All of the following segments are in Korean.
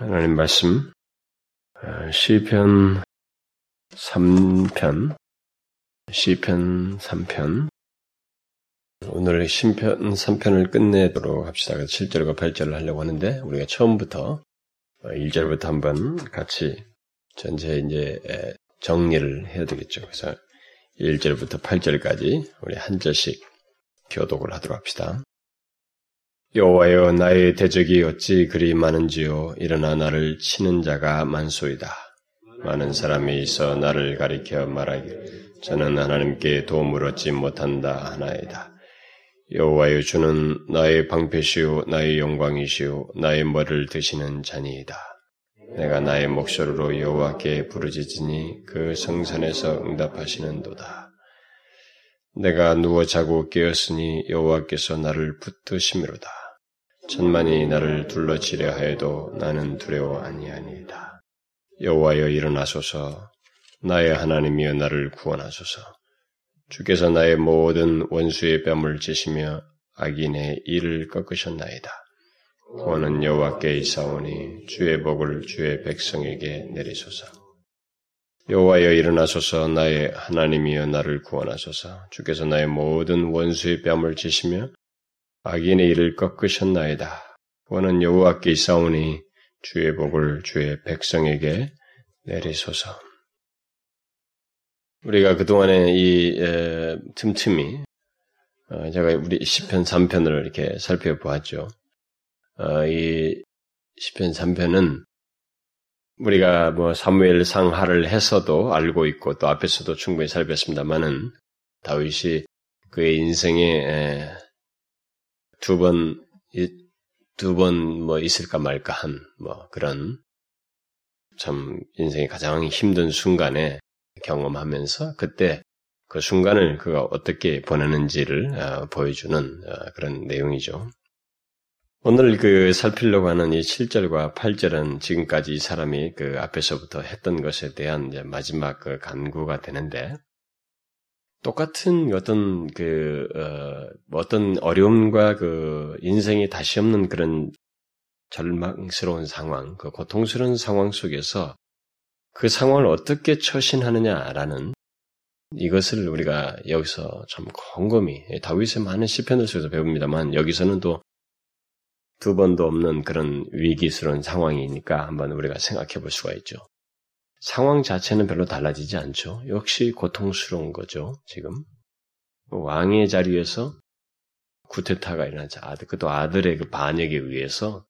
하나님 말씀 어, 시편 3편 시편 3편 오늘 시편 3편을 끝내도록 합시다. 7절과 8절을 하려고 하는데 우리가 처음부터 1절부터 어, 한번 같이 전체 이제 정리를 해야 되겠죠. 그래서 1절부터 8절까지 우리 한 절씩 교독을 하도록 합시다. 여호와여 나의 대적이 어찌 그리 많은지요 일어나 나를 치는 자가 많소이다. 많은 사람이 있어 나를 가리켜 말하기를 저는 하나님께 도움을 얻지 못한다 하나이다. 여호와여 주는 나의 방패시오 나의 영광이시오 나의 머리를 드시는 자니이다. 내가 나의 목소리로 여호와께 부르짖으니 그 성산에서 응답하시는도다. 내가 누워 자고 깨었으니 여호와께서 나를 붙드심이로다. 천만이 나를 둘러치려 하여도 나는 두려워 아니하니이다. 여호와여 일어나소서 나의 하나님이여 나를 구원하소서. 주께서 나의 모든 원수의 뺨을 찌시며 악인의 이를 꺾으셨나이다. 구원은 여호와께 있사오니 주의 복을 주의 백성에게 내리소서. 여호와여 일어나소서 나의 하나님이여 나를 구원하소서. 주께서 나의 모든 원수의 뺨을 찌시며 악인의 일을 꺾으셨나이다. 원은 여호와께 있사오니 주의 복을 주의 백성에게 내리소서. 우리가 그동안에 이 에, 틈틈이 어, 제가 우리 시편 3편을 이렇게 살펴보았죠. 어, 이 시편 3편은 우리가 뭐 사무엘 상하를 해서도 알고 있고 또 앞에서도 충분히 살폈습니다만은 다윗이 그의 인생에 두 번, 두 번 뭐 있을까 말까 한 뭐 그런 참 인생의 가장 힘든 순간에 경험하면서 그때 그 순간을 그가 어떻게 보내는지를 어, 보여주는 어, 그런 내용이죠. 오늘 그 살피려고 하는 이 7절과 8절은 지금까지 이 사람이 그 앞에서부터 했던 것에 대한 마지막 그 간구가 되는데 똑같은 어떤 그 어, 어떤 어려움과 그 인생이 다시 없는 그런 절망스러운 상황, 그 고통스러운 상황 속에서 그 상황을 어떻게 처신하느냐라는 이것을 우리가 여기서 참 곰곰이 다윗의 많은 시편을 속에서 배웁니다만 여기서는 또 두 번도 없는 그런 위기스러운 상황이니까 한번 우리가 생각해 볼 수가 있죠. 상황 자체는 별로 달라지지 않죠. 역시 고통스러운 거죠, 지금. 왕의 자리에서 구테타가 일어나자 아들, 그것도 아들의 그 반역에 의해서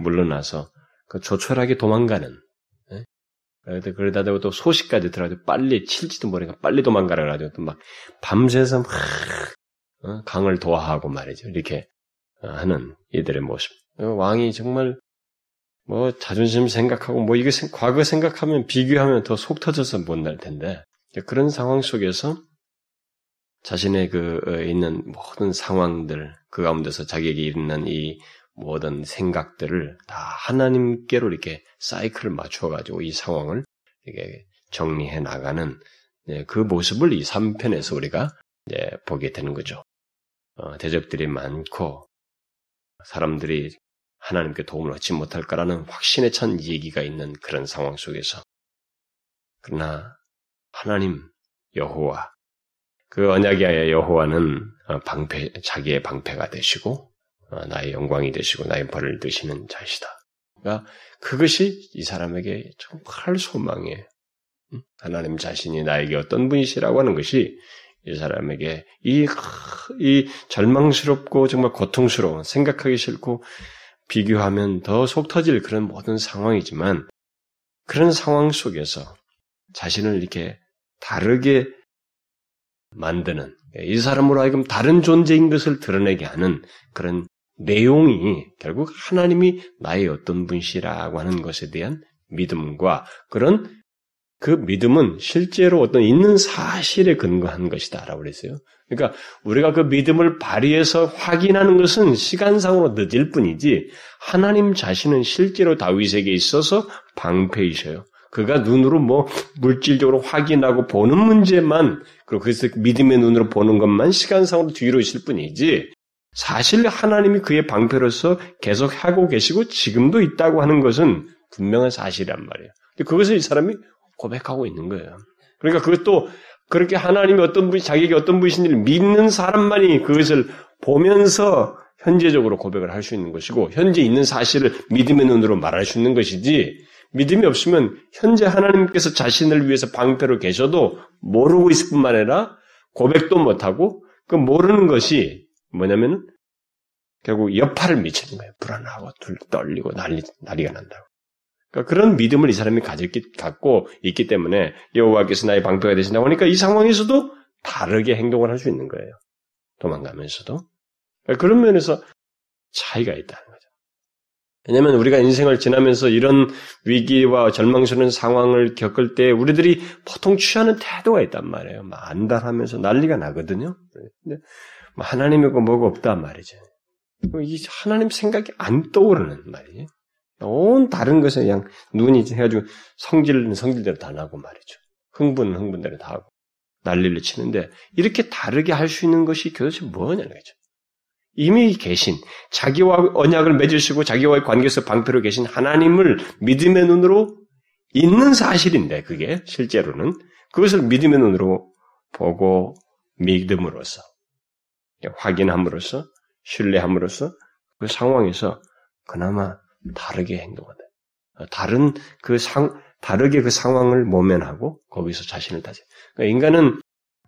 물러나서 그 조촐하게 도망가는, 예? 그러다 대고 또 소식까지 들어가지고 빨리 칠지도 모르니까 빨리 도망가라 가지고 또 막 밤새서 막 어? 강을 도하하고 말이죠. 이렇게 어, 하는 이들의 모습. 어, 왕이 정말 뭐 자존심 생각하고 뭐 이거 과거 생각하면 비교하면 더 속 터져서 못 날 텐데 그런 상황 속에서 자신의 그 어, 있는 모든 상황들 그 가운데서 자기에게 있는 이 모든 생각들을 다 하나님께로 이렇게 사이클을 맞춰 가지고 이 상황을 이렇게 정리해 나가는 네, 그 모습을 이 3편에서 우리가 보게 되는 거죠. 어, 대적들이 많고 사람들이 하나님께 도움을 얻지 못할까라는 확신에 찬 얘기가 있는 그런 상황 속에서 그러나 하나님 여호와 그 언약의 여호와는 어, 방패 자기의 방패가 되시고 어, 나의 영광이 되시고 나의 벌을 드시는 자시다. 그러니까 그것이 이 사람에게 정말 소망이에요. 하나님 자신이 나에게 어떤 분이시라고 하는 것이 이 사람에게 이, 이 절망스럽고 정말 고통스러운 생각하기 싫고 비교하면 더 속 터질 그런 모든 상황이지만 그런 상황 속에서 자신을 이렇게 다르게 만드는 이 사람으로 하여금 다른 존재인 것을 드러내게 하는 그런 내용이 결국 하나님이 나의 어떤 분이시라고 하는 것에 대한 믿음과 그런 그 믿음은 실제로 어떤 있는 사실에 근거한 것이다라고 그랬어요. 그러니까 우리가 그 믿음을 발휘해서 확인하는 것은 시간상으로 늦을 뿐이지 하나님 자신은 실제로 다윗에게 있어서 방패이셔요. 그가 눈으로 뭐 물질적으로 확인하고 보는 문제만 그리고 그래서 믿음의 눈으로 보는 것만 시간상으로 뒤로 있을 뿐이지 사실 하나님이 그의 방패로서 계속 하고 계시고 지금도 있다고 하는 것은 분명한 사실이란 말이에요. 그것을 이 사람이 고백하고 있는 거예요. 그러니까 그것도 그렇게 하나님이 어떤 분이 자기에게 어떤 분이신지를 믿는 사람만이 그것을 보면서 현재적으로 고백을 할 수 있는 것이고 현재 있는 사실을 믿음의 눈으로 말할 수 있는 것이지 믿음이 없으면 현재 하나님께서 자신을 위해서 방패로 계셔도 모르고 있을 뿐만 아니라 고백도 못하고 그 모르는 것이 뭐냐면 결국 여파를 미치는 거예요. 불안하고 떨리고 난리, 난리가 난다고. 그러니까 그런 믿음을 이 사람이 가졌기, 갖고 있기 때문에 여호와께서 나의 방패가 되신다고 하니까 이 상황에서도 다르게 행동을 할 수 있는 거예요. 도망가면서도. 그러니까 그런 면에서 차이가 있다는 거죠. 왜냐하면 우리가 인생을 지나면서 이런 위기와 절망스러운 상황을 겪을 때 우리들이 보통 취하는 태도가 있단 말이에요. 막 안달하면서 난리가 나거든요. 근데 뭐 하나님이고 뭐가 없단 말이죠. 이 하나님 생각이 안 떠오르는 말이에요. 온 다른 것에 그냥 눈이 해가지고 성질은 성질대로 다 나고 말이죠. 흥분은 흥분대로 다 하고 난리를 치는데 이렇게 다르게 할 수 있는 것이 도대체 뭐냐는 거죠. 이미 계신 자기와 언약을 맺으시고 자기와의 관계에서 방패로 계신 하나님을 믿음의 눈으로 있는 사실인데 그게 실제로는 그것을 믿음의 눈으로 보고 믿음으로써 확인함으로써 신뢰함으로써 그 상황에서 그나마 다르게 행동하다. 다른 그 상, 다르게 그 상황을 모면하고 거기서 자신을 다지. 그러니까 인간은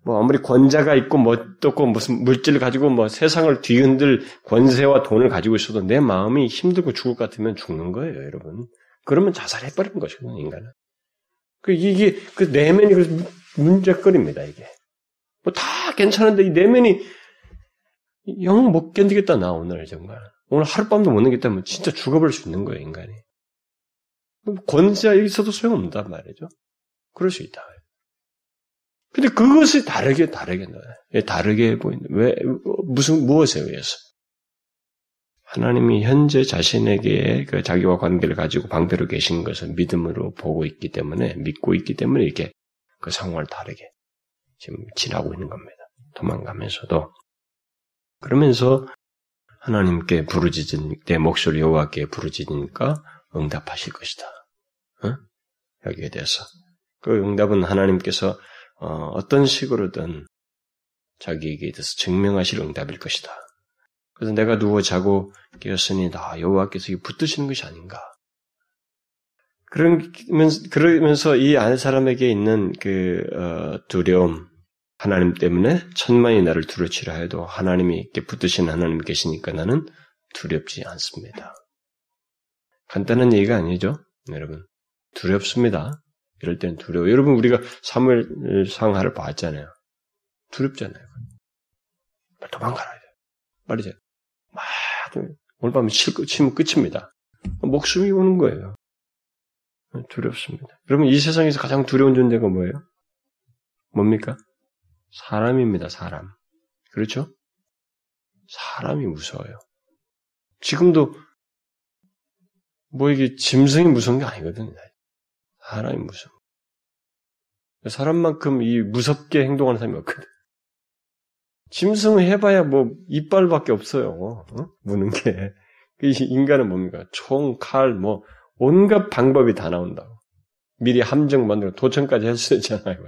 뭐 아무리 권자가 있고 뭐 어떻고 무슨 물질을 가지고 뭐 세상을 뒤흔들 권세와 돈을 가지고 있어도 내 마음이 힘들고 죽을 것 같으면 죽는 거예요, 여러분. 그러면 자살해버리는 것이거든요, 인간은. 그 이게 그 내면이 그 문제거리입니다, 이게. 뭐 다 괜찮은데 이 내면이 영 못 견디겠다 나 오늘 정말. 오늘 하룻밤도 못 내겠다면 진짜 죽어버릴 수 있는 거예요, 인간이. 권세가 있어도 소용없단 말이죠. 그럴 수 있다. 근데 그것이 다르게, 다르게, 예, 다르게 보인다. 왜, 무슨, 무엇에 의해서? 하나님이 현재 자신에게 그 자기와 관계를 가지고 방패로 계신 것을 믿음으로 보고 있기 때문에, 믿고 있기 때문에 이렇게 그 상황을 다르게 지금 지나고 있는 겁니다. 도망가면서도. 그러면서 하나님께 부르짖은 내 목소리 여호와께 부르짖으니까 응답하실 것이다. 어? 여기에 대해서 그 응답은 하나님께서 어, 떤 식으로든 자기에게 대해서 증명하실 응답일 것이다. 그래서 내가 누워 자고 깨었으니 나 여호와께서 붙드시는 것이 아닌가. 그러면서, 그러면서 이안 사람에게 있는 그 어, 두려움, 하나님 때문에 천만이 나를 두려치라 해도 하나님이 붙드신 하나님 계시니까 나는 두렵지 않습니다. 간단한 얘기가 아니죠, 여러분. 두렵습니다. 이럴 때는 두려워. 여러분 우리가 사무엘 상하를 봤잖아요. 두렵잖아요. 도망가라. 말이죠. 막 오늘 밤에 치면 끝입니다. 목숨이 오는 거예요. 두렵습니다. 여러분 이 세상에서 가장 두려운 존재가 뭐예요? 뭡니까? 사람입니다, 사람. 그렇죠? 사람이 무서워요. 지금도 뭐 이게 짐승이 무서운 게 아니거든요. 사람이 무서워. 사람만큼 이 무섭게 행동하는 사람이 없거든. 짐승을 해봐야 뭐 이빨밖에 없어요. 어? 무는 게. 인간은 뭡니까? 총, 칼, 뭐 온갖 방법이 다 나온다고. 미리 함정 만들어 도청까지 있잖아요.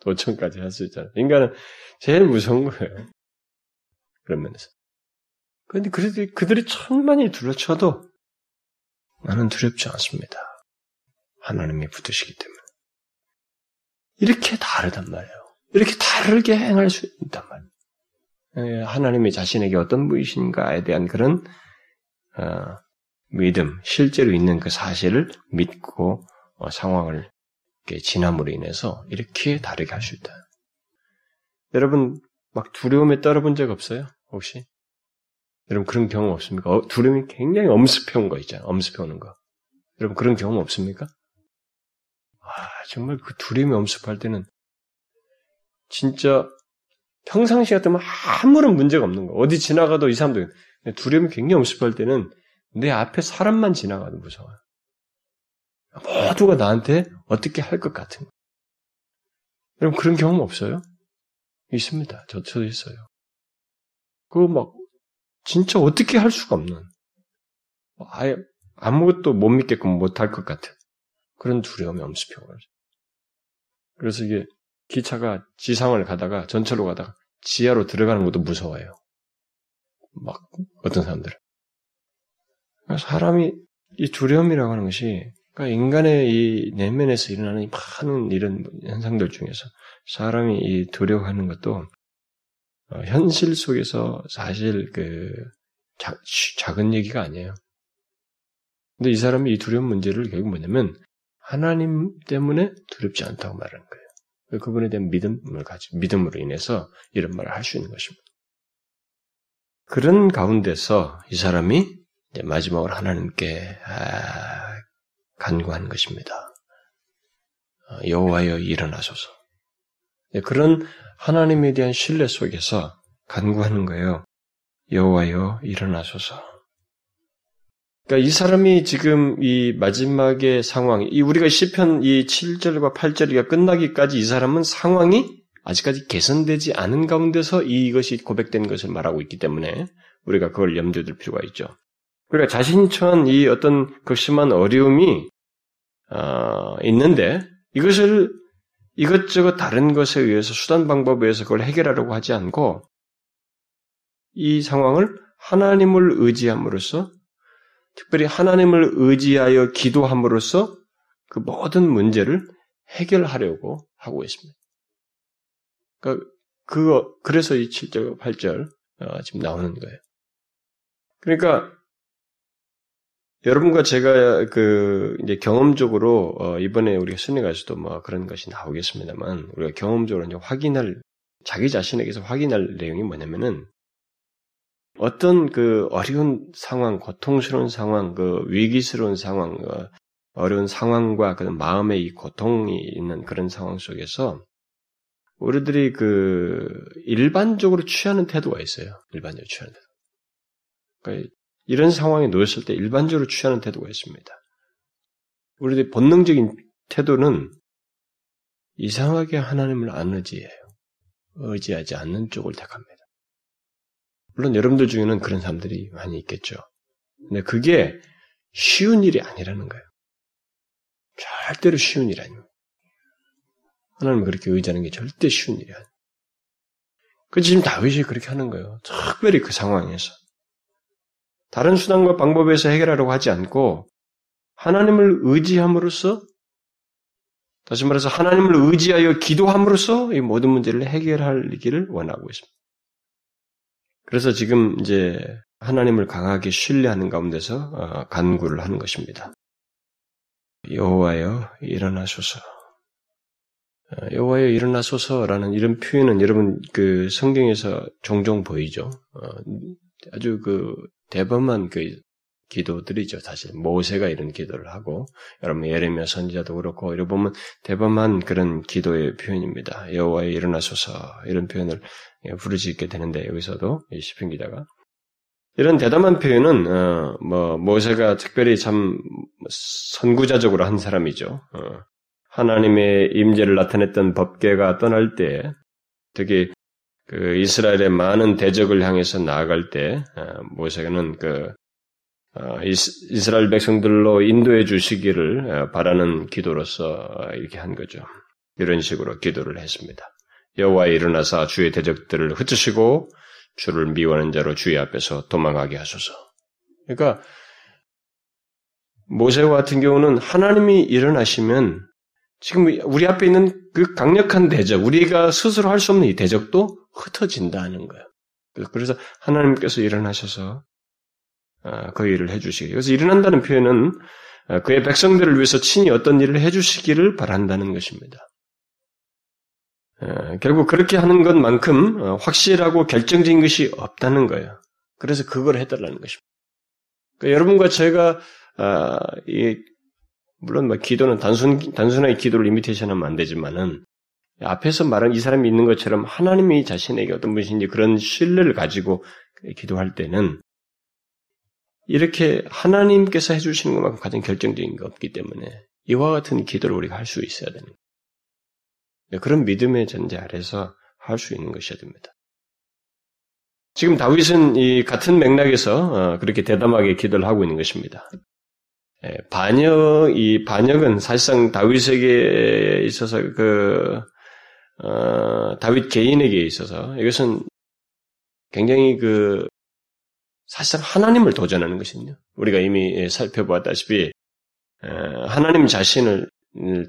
도청까지 할 수 있잖아요. 인간은 제일 무서운 거예요. 그런 면에서. 그런데 그들이, 그들이 천만이 두려쳐도 나는 두렵지 않습니다. 하나님이 붙으시기 때문에. 이렇게 다르단 말이에요. 이렇게 다르게 행할 수 있단 말이에요. 예, 하나님이 자신에게 어떤 분이신가에 대한 그런 어, 믿음, 실제로 있는 그 사실을 믿고 어, 상황을 지남으로 인해서 이렇게 다르게 할 수 있다. 여러분 막 두려움에 떨어본 적 없어요? 혹시? 여러분 그런 경험 없습니까? 어, 두려움이 굉장히 엄습해온 거 있잖아요. 엄습해오는 거. 여러분 그런 경험 없습니까? 아 정말 그 두려움이 엄습할 때는 진짜 평상시 같으면 아무런 문제가 없는 거. 어디 지나가도 이 사람도 두려움이 굉장히 엄습할 때는 내 앞에 사람만 지나가도 무서워요. 모두가 나한테 어떻게 할 것 같은 거. 여러분 그런 경험 없어요? 있습니다. 저, 저도 있어요. 그거 막 진짜 어떻게 할 수가 없는 아예 아무것도 못 믿게끔 못 할 것 같은 그런 두려움이 엄습해오죠. 그래서 이게 기차가 지상을 가다가 전철로 가다가 지하로 들어가는 것도 무서워요. 막 어떤 사람들은 사람이 이 두려움이라고 하는 것이 그러니까 인간의 이 내면에서 일어나는 많은 이런 현상들 중에서 사람이 이 두려워하는 것도 어, 현실 속에서 사실 그 자, 작은 얘기가 아니에요. 근데 이 사람이 이 두려운 문제를 결국 뭐냐면 하나님 때문에 두렵지 않다고 말하는 거예요. 그분에 대한 믿음을 가지고 믿음으로 인해서 이런 말을 할 수 있는 것입니다. 그런 가운데서 이 사람이 마지막으로 하나님께 아, 간구한 것입니다. 어, 여호와여 일어나소서. 그런 하나님에 대한 신뢰 속에서 간구하는 거예요. 여호와여 일어나소서. 그러니까 이 사람이 지금 이 마지막의 상황, 이 우리가 시편 이 7절과 8절이 끝나기까지 이 사람은 상황이 아직까지 개선되지 않은 가운데서 이것이 고백된 것을 말하고 있기 때문에 우리가 그걸 염두에 둘 필요가 있죠. 그러니까 자신이 처한 이 어떤 극심한 어려움이 어, 있는데 이것을 이것저것 다른 것에 의해서 수단 방법에 의해서 그걸 해결하려고 하지 않고 이 상황을 하나님을 의지함으로써 특별히 하나님을 의지하여 기도함으로써 그 모든 문제를 해결하려고 하고 있습니다. 그러니까 그거 그래서 이 7절 8절 어, 지금 나오는 거예요. 그러니까 여러분과 제가 그 이제 경험적으로 어 이번에 우리가 순회가서도 뭐 그런 것이 나오겠습니다만 우리가 경험적으로 이제 확인할 자기 자신에게서 확인할 내용이 뭐냐면은 어떤 그 어려운 상황, 고통스러운 상황, 그 위기스러운 상황, 어, 어려운 상황과 그 마음의 이 고통이 있는 그런 상황 속에서 우리들이 그 일반적으로 취하는 태도가 있어요. 일반적으로 취하는 태도. 그러니까 이런 상황에 놓였을 때 일반적으로 취하는 태도가 있습니다. 우리들의 본능적인 태도는 이상하게 하나님을 안 의지해요. 의지하지 않는 쪽을 택합니다. 물론 여러분들 중에는 그런 사람들이 많이 있겠죠. 근데 그게 쉬운 일이 아니라는 거예요. 절대로 쉬운 일 아닙니다. 하나님을 그렇게 의지하는 게 절대 쉬운 일이 아니에요. 그 지금 다윗이 그렇게 하는 거예요. 특별히 그 상황에서. 다른 수단과 방법에서 해결하려고 하지 않고 하나님을 의지함으로써 다시 말해서 하나님을 의지하여 기도함으로써 이 모든 문제를 해결하기를 원하고 있습니다. 그래서 지금 이제 하나님을 강하게 신뢰하는 가운데서 어, 간구를 하는 것입니다. 여호와여 일어나소서. 어, 여호와여 일어나소서라는 이런 표현은 여러분 그 성경에서 종종 보이죠. 어, 아주 그 대범한 그 기도들이죠. 사실 모세가 이런 기도를 하고 여러분 예레미야 선지자도 그렇고 이러 보면 대범한 그런 기도의 표현입니다. 여호와의 일어나소서 이런 표현을 부르짖게 되는데 여기서도 이 시편 기자가 이런 대담한 표현은 어, 뭐 모세가 특별히 참 선구자적으로 한 사람이죠. 어, 하나님의 임재를 나타냈던 법계가 떠날 때 특히 그 이스라엘의 많은 대적을 향해서 나아갈 때 어, 모세는 그 어, 이스라엘 백성들로 인도해 주시기를 어, 바라는 기도로서 이렇게 한 거죠. 이런 식으로 기도를 했습니다. 여호와 일어나사 주의 대적들을 흩으시고 주를 미워하는 자로 주의 앞에서 도망하게 하소서. 그러니까 모세와 같은 경우는 하나님이 일어나시면 지금 우리 앞에 있는 그 강력한 대적, 우리가 스스로 할 수 없는 이 대적도 흩어진다는 거예요. 그래서 하나님께서 일어나셔서 아, 그 일을 해주시기. 그래서 일어난다는 표현은 아, 그의 백성들을 위해서 친히 어떤 일을 해주시기를 바란다는 것입니다. 아, 결국 그렇게 하는 것만큼 어, 확실하고 결정적인 것이 없다는 거예요. 그래서 그걸 해달라는 것입니다. 그러니까 여러분과 제가 물론 뭐 기도는 단순 단순하게 기도를 이미테이션하면 안 되지만은 앞에서 말한 이 사람이 있는 것처럼 하나님이 자신에게 어떤 분이신지 그런 신뢰를 가지고 기도할 때는 이렇게 하나님께서 해주시는 것만큼 가장 결정적인 게 없기 때문에 이와 같은 기도를 우리가 할 수 있어야 되는 거예요. 그런 믿음의 전제 아래서 할 수 있는 것이어야 됩니다. 지금 다윗은 이 같은 맥락에서 어, 그렇게 대담하게 기도를 하고 있는 것입니다. 예, 반역 이 반역은 사실상 다윗에게 있어서 그 어, 다윗 개인에게 있어서 이것은 굉장히 그 사실상 하나님을 도전하는 것이거든요. 우리가 이미 살펴보았다시피 하나님 자신을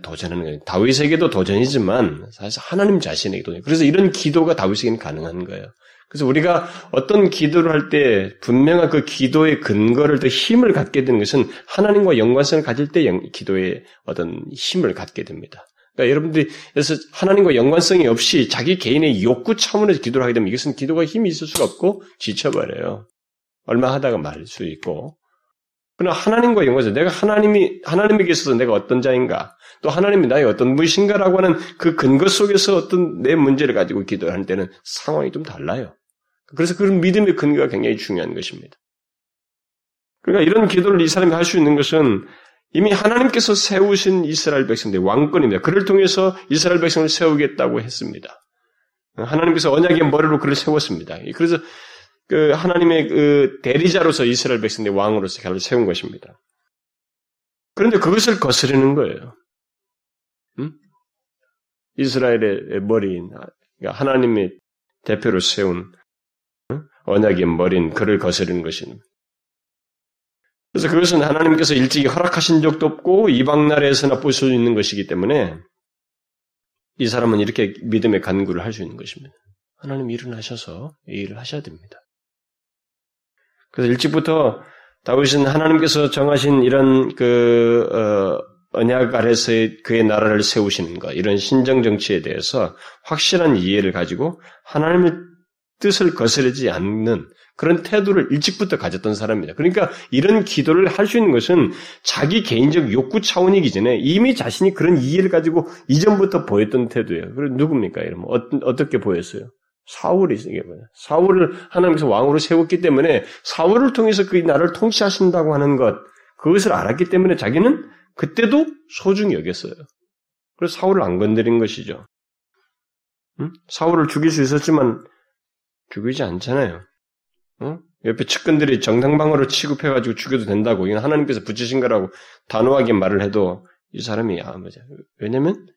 도전하는 거예요. 다윗에게도 도전이지만 사실 하나님 자신에게 도전. 그래서 이런 기도가 다윗에게는 가능한 거예요. 그래서 우리가 어떤 기도를 할 때 분명한 그 기도의 근거를 더 힘을 갖게 되는 것은 하나님과 연관성을 가질 때 기도의 어떤 힘을 갖게 됩니다. 그러니까 여러분들이 그래서 하나님과 연관성이 없이 자기 개인의 욕구 차원에서 기도를 하게 되면 이것은 기도가 힘이 있을 수가 없고 지쳐버려요. 얼마 하다가 말 수 있고. 그러나 하나님과 연관해서 내가 하나님이, 하나님에게 있어서 내가 어떤 자인가, 또 하나님이 나의 어떤 무엇인가라고 하는 그 근거 속에서 어떤 내 문제를 가지고 기도할 때는 상황이 좀 달라요. 그래서 그런 믿음의 근거가 굉장히 중요한 것입니다. 그러니까 이런 기도를 이 사람이 할 수 있는 것은 이미 하나님께서 세우신 이스라엘 백성들의 왕권입니다. 그를 통해서 이스라엘 백성을 세우겠다고 했습니다. 하나님께서 언약의 머리로 그를 세웠습니다. 그래서 그 하나님의 그 대리자로서 이스라엘 백성들의 왕으로서 그를 세운 것입니다. 그런데 그것을 거스르는 거예요. 음? 이스라엘의 머리인 그러니까 하나님의 대표로 세운 언약의 머리인 그를 거스르는 것입니다. 그래서 그것은 하나님께서 일찍이 허락하신 적도 없고 이방 나라에서나 볼 수 있는 것이기 때문에 이 사람은 이렇게 믿음의 간구를 할 수 있는 것입니다. 하나님 일어나셔서 이 일을 하셔야 됩니다. 그래서 일찍부터 다윗은 하나님께서 정하신 이런 그 어, 언약 아래서의 그의 나라를 세우시는 것, 이런 신정 정치에 대해서 확실한 이해를 가지고 하나님의 뜻을 거스르지 않는 그런 태도를 일찍부터 가졌던 사람입니다. 그러니까 이런 기도를 할 수 있는 것은 자기 개인적 욕구 차원이기 전에 이미 자신이 그런 이해를 가지고 이전부터 보였던 태도예요. 그럼 누굽니까? 이러면 어, 떻게 보였어요? 사울이 이게 뭐냐? 사울을 하나님께서 왕으로 세웠기 때문에 사울을 통해서 그 나라를 통치하신다고 하는 것 그것을 알았기 때문에 자기는 그때도 소중히 여겼어요. 그래서 사울을 안 건드린 것이죠. 응? 사울을 죽일 수 있었지만 죽이지 않잖아요. 어? 옆에 측근들이 정당방어로 취급해가지고 죽여도 된다고, 이건 하나님께서 붙이신 거라고 단호하게 말을 해도 이 사람이, 아, 맞아. 왜냐면,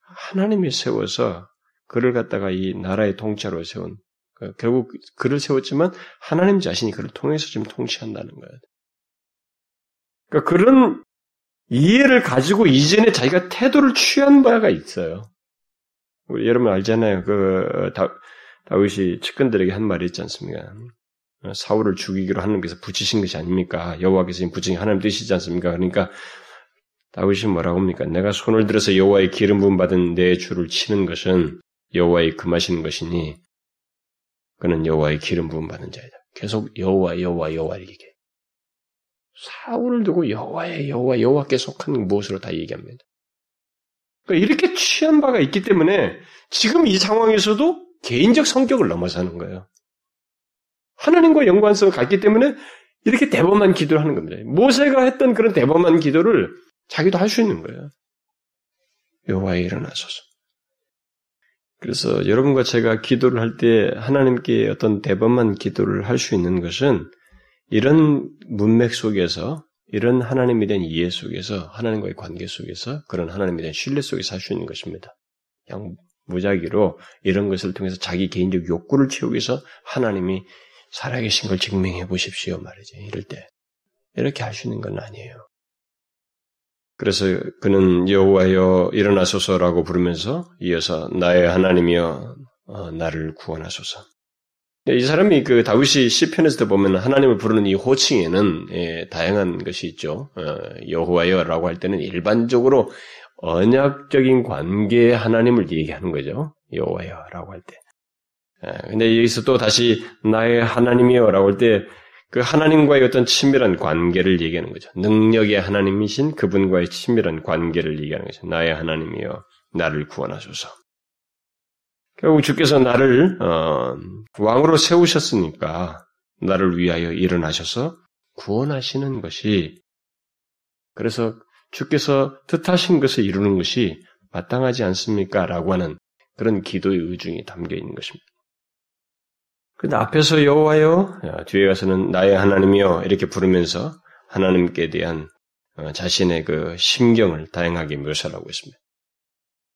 하나님이 세워서 그를 갖다가 이 나라의 통치로 세운, 그 결국 그를 세웠지만 하나님 자신이 그를 통해서 지금 통치한다는 거예요. 그러니까 그런 이해를 가지고 이전에 자기가 태도를 취한 바가 있어요. 우리 여러분 알잖아요. 그, 다, 다윗이 측근들에게 한 말이 있지 않습니까? 사울을 죽이기로 하나님께서 붙이신 것이 아닙니까? 여호와께서 붙이신 하나님 뜻이지 않습니까? 그러니까 다윗이 뭐라고 합니까? 내가 손을 들어서 여호와의 기름 부음 받은 내 주를 치는 것은 여호와의 금하시는 것이니 그는 여호와의 기름 부음 받은 자이다. 계속 여호와 여호와 여호와 이렇게 사울을 두고 여호와의 여호와 여호와께 속한 무엇으로 다 얘기합니다. 그러니까 이렇게 취한 바가 있기 때문에 지금 이 상황에서도 개인적 성격을 넘어서는 거예요. 하나님과 연관성을 갖기 때문에 이렇게 대범한 기도를 하는 겁니다. 모세가 했던 그런 대범한 기도를 자기도 할 수 있는 거예요. 여호와에 일어나소서. 그래서 여러분과 제가 기도를 할 때 하나님께 어떤 대범한 기도를 할 수 있는 것은 이런 문맥 속에서 이런 하나님에 대한 이해 속에서 하나님과의 관계 속에서 그런 하나님에 대한 신뢰 속에서 할 수 있는 것입니다. 그냥 무작위로 이런 것을 통해서 자기 개인적 욕구를 채우기 위해서 하나님이 살아계신 걸 증명해 보십시오 말이지. 이럴 때 이렇게 할 수 있는 건 아니에요. 그래서 그는 여호와여 일어나소서라고 부르면서 이어서 나의 하나님이여 어, 나를 구원하소서. 이 사람이 그 다윗이 시편에서 보면 하나님을 부르는 이 호칭에는 예, 다양한 것이 있죠. 어, 여호와여라고 할 때는 일반적으로 언약적인 관계의 하나님을 얘기하는 거죠. 여호와여라고 할 때. 예, 근데 여기서 또 다시 나의 하나님이여라고 할 때 그 하나님과의 어떤 친밀한 관계를 얘기하는 거죠. 능력의 하나님이신 그분과의 친밀한 관계를 얘기하는 거죠. 나의 하나님이여 나를 구원하소서. 결국 주께서 나를 어, 왕으로 세우셨으니까 나를 위하여 일어나셔서 구원하시는 것이 그래서 주께서 뜻하신 것을 이루는 것이 마땅하지 않습니까? 라고 하는 그런 기도의 의중이 담겨 있는 것입니다. 근데 앞에서 여호와여, 뒤에 가서는 나의 하나님이여 이렇게 부르면서 하나님께 대한 어, 자신의 그 심경을 다양하게 묘사하고 있습니다.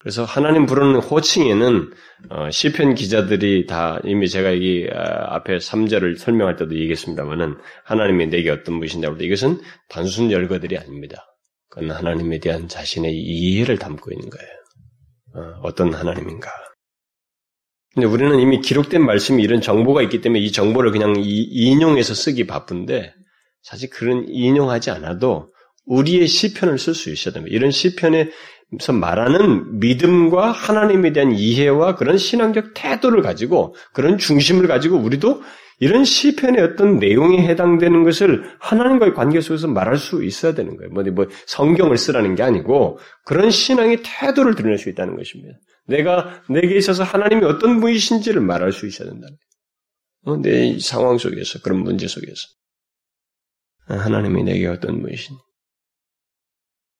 그래서 하나님 부르는 호칭에는 어, 시편 기자들이 다 이미 제가 여기 아, 앞에 3절을 설명할 때도 얘기했습니다만은 하나님이 내게 어떤 분이신다고 할 이것은 단순 열거들이 아닙니다. 그건 하나님에 대한 자신의 이해를 담고 있는 거예요. 어, 떤 하나님인가. 근데 우리는 이미 기록된 말씀이 이런 정보가 있기 때문에 이 정보를 그냥 인용해서 쓰기 바쁜데 사실 그런 인용하지 않아도 우리의 시편을 쓸 수 있어야 됩니다. 이런 시편에 그래서 말하는 믿음과 하나님에 대한 이해와 그런 신앙적 태도를 가지고 그런 중심을 가지고 우리도 이런 시편의 어떤 내용에 해당되는 것을 하나님과의 관계 속에서 말할 수 있어야 되는 거예요. 뭐, 뭐 성경을 쓰라는 게 아니고 그런 신앙의 태도를 드러낼 수 있다는 것입니다. 내가 내게 있어서 하나님이 어떤 분이신지를 말할 수 있어야 된다는. 어, 내 상황 속에서 그런 문제 속에서 하나님이 내게 어떤 분이신지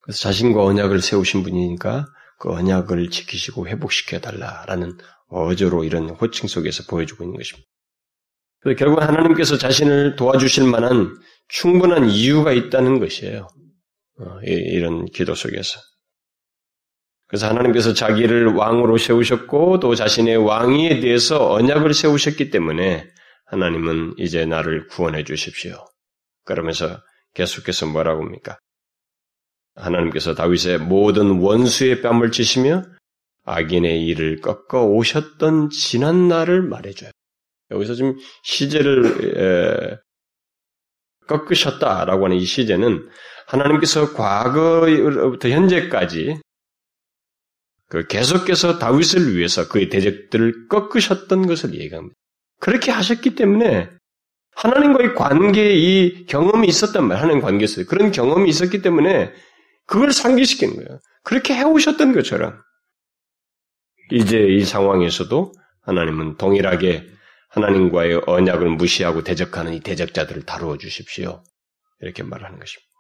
그래서 자신과 언약을 세우신 분이니까 그 언약을 지키시고 회복시켜 달라라는 어조로 이런 호칭 속에서 보여주고 있는 것입니다. 그래서 결국 하나님께서 자신을 도와주실 만한 충분한 이유가 있다는 것이에요. 어, 이런 기도 속에서. 그래서 하나님께서 자기를 왕으로 세우셨고 또 자신의 왕위에 대해서 언약을 세우셨기 때문에 하나님은 이제 나를 구원해 주십시오. 그러면서 계속해서 뭐라고 합니까? 하나님께서 다윗의 모든 원수의 뺨을 치시며 악인의 일을 꺾어 오셨던 지난 날을 말해줘요. 여기서 지금 시제를 꺾으셨다라고 하는 이 시제는 하나님께서 과거부터 현재까지 그 계속해서 다윗을 위해서 그의 대적들을 꺾으셨던 것을 얘기합니다. 그렇게 하셨기 때문에 하나님과의 관계에 이 경험이 있었단 말이에요. 하나님 관계에서. 그런 경험이 있었기 때문에 그걸 상기시키는 거예요. 그렇게 해오셨던 것처럼 이제 이 상황에서도 하나님은 동일하게 하나님과의 언약을 무시하고 대적하는 이 대적자들을 다루어 주십시오. 이렇게 말하는 것입니다.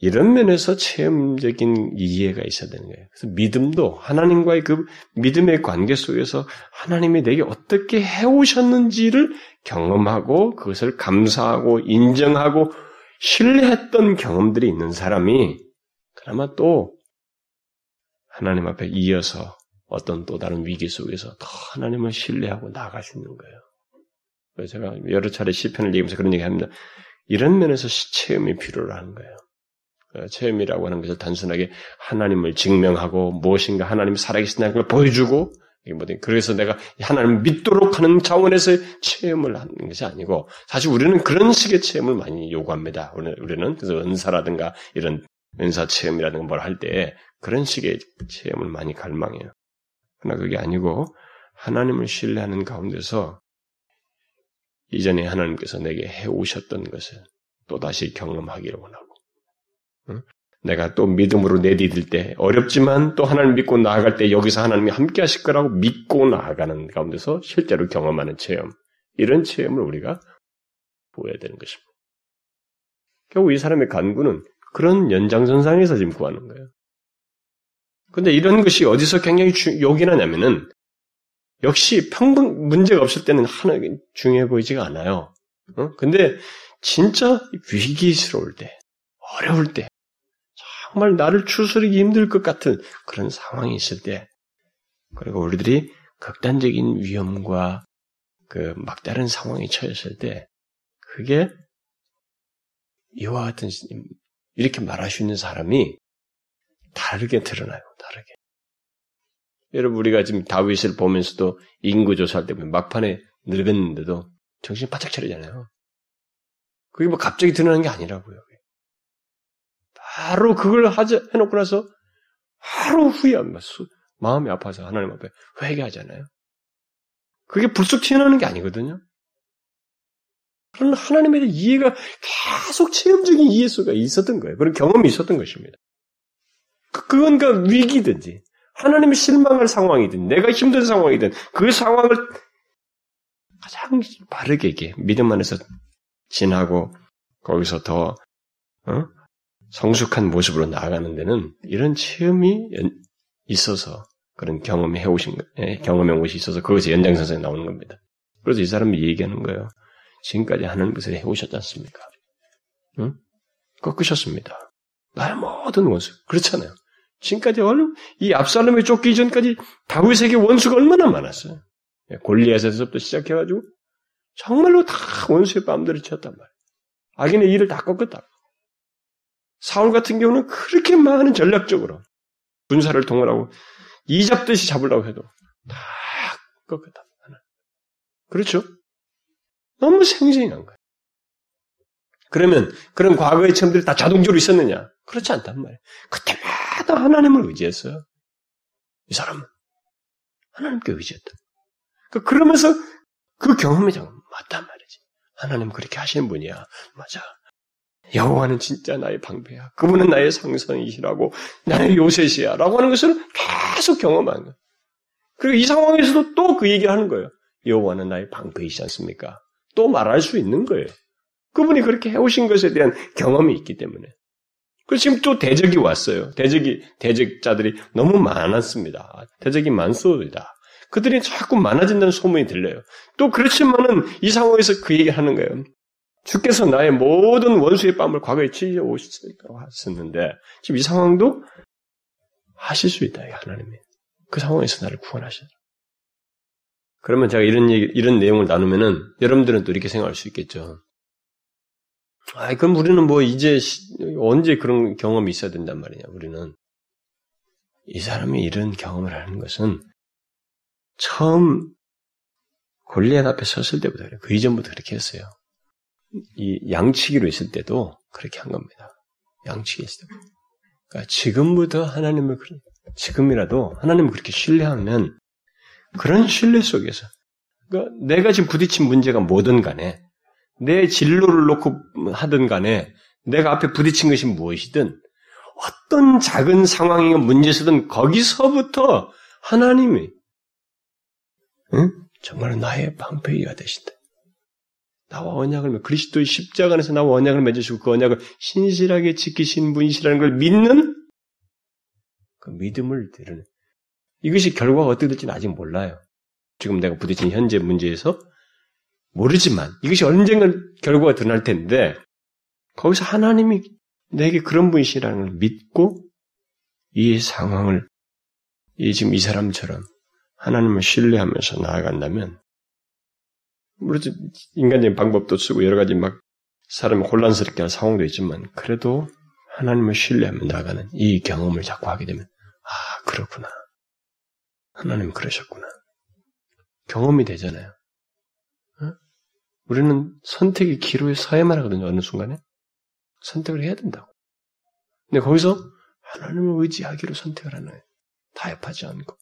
이런 면에서 체험적인 이해가 있어야 되는 거예요. 그래서 믿음도 하나님과의 그 믿음의 관계 속에서 하나님이 내게 어떻게 해오셨는지를 경험하고 그것을 감사하고 인정하고 신뢰했던 경험들이 있는 사람이 그나마 또 하나님 앞에 이어서 어떤 또 다른 위기 속에서 더 하나님을 신뢰하고 나아갈 수 있는 거예요. 그래서 제가 여러 차례 시편을 얘기하면서 그런 얘기 합니다. 이런 면에서 체험이 필요로 거예요. 어, 체험이라고 하는 것을 단순하게 하나님을 증명하고 무엇인가 하나님이 살아계신다는 걸 보여주고 뭐든 그래서 내가 하나님을 믿도록 하는 차원에서 체험을 하는 것이 아니고 사실 우리는 그런 식의 체험을 많이 요구합니다. 우리는 그래서 은사라든가 이런 은사 체험이라든가 뭘 할 때 그런 식의 체험을 많이 갈망해요. 그러나 그게 아니고 하나님을 신뢰하는 가운데서 이전에 하나님께서 내게 해오셨던 것을 또다시 경험하기를 원하고 내가 또 믿음으로 내디딜 때 어렵지만 또 하나님 믿고 나아갈 때 여기서 하나님이 함께 하실 거라고 믿고 나아가는 가운데서 실제로 경험하는 체험 이런 체험을 우리가 보여야 되는 것입니다. 결국 이 사람의 간구는 그런 연장선상에서 지금 구하는 거예요. 근데 이런 것이 어디서 굉장히 주, 요긴하냐면은 역시 평분 문제가 없을 때는 하나 중요해 보이지가 않아요. 어? 근데 진짜 위기스러울 때, 어려울 때, 정말 나를 추스르기 힘들 것 같은 그런 상황이 있을 때, 그리고 우리들이 극단적인 위험과 그 막다른 상황에 처했을 때, 그게 이와 같은 이렇게 말할 수 있는 사람이 다르게 드러나요. 다르게. 여러분 우리가 지금 다윗을 보면서도 인구 조사할 때 막판에 늙었는데도 정신 바짝 차리잖아요. 그게 뭐 갑자기 드러나는 게 아니라고요. 바로 그걸 하자 해놓고 나서 하루 후에 마음이 아파서 하나님 앞에 회개하잖아요. 그게 불쑥 튀어나오는 게 아니거든요. 그런 하나님에 대한 이해가 계속 체험적인 이해 속에 있었던 거예요. 그런 경험이 있었던 것입니다. 그, 그건 그 위기든지, 하나님이 실망할 상황이든, 내가 힘든 상황이든, 그 상황을 가장 바르게 믿음 안에서 지나고, 거기서 더, 어? 성숙한 모습으로 나아가는 데는 이런 체험이 있어서 그런 경험이 해오신 예, 경험해 오이 있어서 그것이 연장선상에 나오는 겁니다. 그래서 이 사람이 얘기하는 거예요. 지금까지 하는 것을 해오셨지 않습니까? 응? 꺾으셨습니다. 나의 모든 원수. 그렇잖아요. 지금까지 이 압살롬에 쫓기 전까지 다윗에게 원수가 얼마나 많았어요. 예, 골리앗에서부터 시작해가지고 정말로 다 원수의 뺨들을 쳤단 말이에요. 악인의 일을 다 꺾었다. 사울 같은 경우는 그렇게 많은 전략적으로 군사를 동원하고 이잡듯이 잡으려고 해도 다 꺾었다. 그렇죠? 너무 생생한 거예요. 그러면 그런 과거의 체험들이 다 자동적으로 있었느냐? 그렇지 않단 말이에요. 그때마 다 하나님을 의지했어요. 이 사람은 하나님께 의지했다. 그 그러면서 그 경험이 정 맞단 말이지. 하나님 그렇게 하시는 분이야. 맞아. 여호와는 진짜 나의 방패야. 그분은 나의 상성이시라고 나의 요셉이야라고 하는 것을 계속 경험한 거예요. 그리고 이 상황에서도 또 그 얘기를 하는 거예요. 여호와는 나의 방패이지 않습니까? 또 말할 수 있는 거예요. 그분이 그렇게 해오신 것에 대한 경험이 있기 때문에. 그 지금 또 대적이 왔어요. 대적이 대적자들이 너무 많았습니다. 대적이 많소이다. 그들이 자꾸 많아진다는 소문이 들려요. 또 그렇지만은 이 상황에서 그 얘기를 하는 거예요. 주께서 나의 모든 원수의 뺨을 과거에 치려 오셨다고 하셨는데 지금 이 상황도 하실 수 있다. 하나님이 그 상황에서 나를 구원하시다. 그러면 제가 이런 얘기, 이런 내용을 나누면은 여러분들은 또 이렇게 생각할 수 있겠죠. 아, 그럼 우리는 뭐 이제 언제 그런 경험이 있어야 된단 말이냐? 우리는 이 사람이 이런 경험을 하는 것은 처음 골리앗 앞에 섰을 때부터 그래. 그 이전부터 그렇게 했어요. 이 양치기로 있을 때도 그렇게 한 겁니다. 양치기 있을 때. 그러니까 지금부터 하나님을 지금이라도 하나님을 그렇게 신뢰하면 그런 신뢰 속에서 그러니까 내가 지금 부딪힌 문제가 뭐든 간에 내 진로를 놓고 하든 간에 내가 앞에 부딪힌 것이 무엇이든 어떤 작은 상황이건 문제서든 거기서부터 하나님이 응? 정말 나의 방패가 되신다. 나와 언약을 그리스도의 십자가 안에서 나와 언약을 맺으시고 그 언약을 신실하게 지키신 분이시라는 걸 믿는 그 믿음을 드러내. 이것이 결과가 어떻게 될지는 아직 몰라요. 지금 내가 부딪힌 현재 문제에서 모르지만 이것이 언젠가 결과가 드러날 텐데 거기서 하나님이 내게 그런 분이시라는 걸 믿고 이 상황을 이 지금 이 사람처럼 하나님을 신뢰하면서 나아간다면 물론 인간적인 방법도 쓰고 여러 가지 막 사람을 혼란스럽게 할 상황도 있지만 그래도 하나님을 신뢰하며 나가는 이 경험을 자꾸 하게 되면 아 그렇구나 하나님 그러셨구나. 경험이 되잖아요. 어? 우리는 선택의 기로에 서야만 하거든요, 어느 순간에. 선택을 해야 된다고. 근데 거기서 하나님을 의지하기로 선택을 하는 거예요. 타협하지 않고.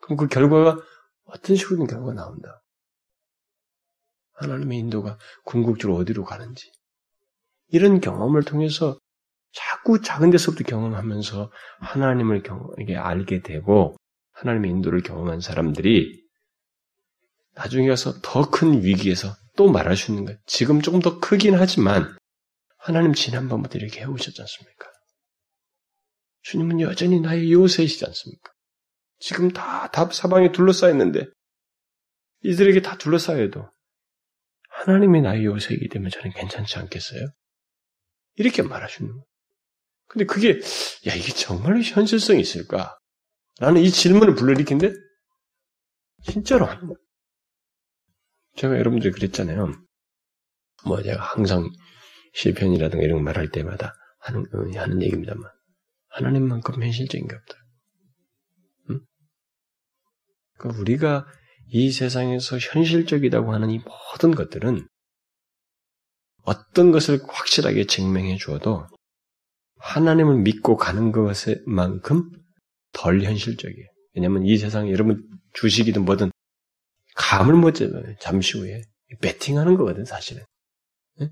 그럼 그 결과가 어떤 식으로든 결과가 나온다. 하나님의 인도가 궁극적으로 어디로 가는지. 이런 경험을 통해서 자꾸 작은 데서부터 경험하면서 하나님을 경, 이게 알게 되고 하나님의 인도를 경험한 사람들이 나중에 가서 더 큰 위기에서 또 말할 수 있는 거예요. 지금 조금 더 크긴 하지만 하나님 지난번부터 이렇게 해오셨지 않습니까? 주님은 여전히 나의 요새이시지 않습니까? 지금 다, 다 사방에 둘러싸였는데 이들에게 다 둘러싸여도 하나님이 나의 요새이기 때문에 저는 괜찮지 않겠어요? 이렇게 말하시는 거예요. 근데 그게 야 이게 정말로 현실성이 있을까? 라는 이 질문을 불러일으킨데 진짜로 하는 거예요. 제가 여러분들이 그랬잖아요. 뭐 제가 항상 실편이라든가 이런 거 말할 때마다 하는, 어, 하는 얘기입니다만 하나님만큼 현실적인 게 없다. 응? 그러니까 우리가 이 세상에서 현실적이라고 하는 이 모든 것들은 어떤 것을 확실하게 증명해 주어도 하나님을 믿고 가는 것만큼 덜 현실적이에요. 왜냐하면 이 세상에 여러분 주식이든 뭐든 감을 못 잡아요. 잠시 후에 배팅하는 거거든 사실은. 네?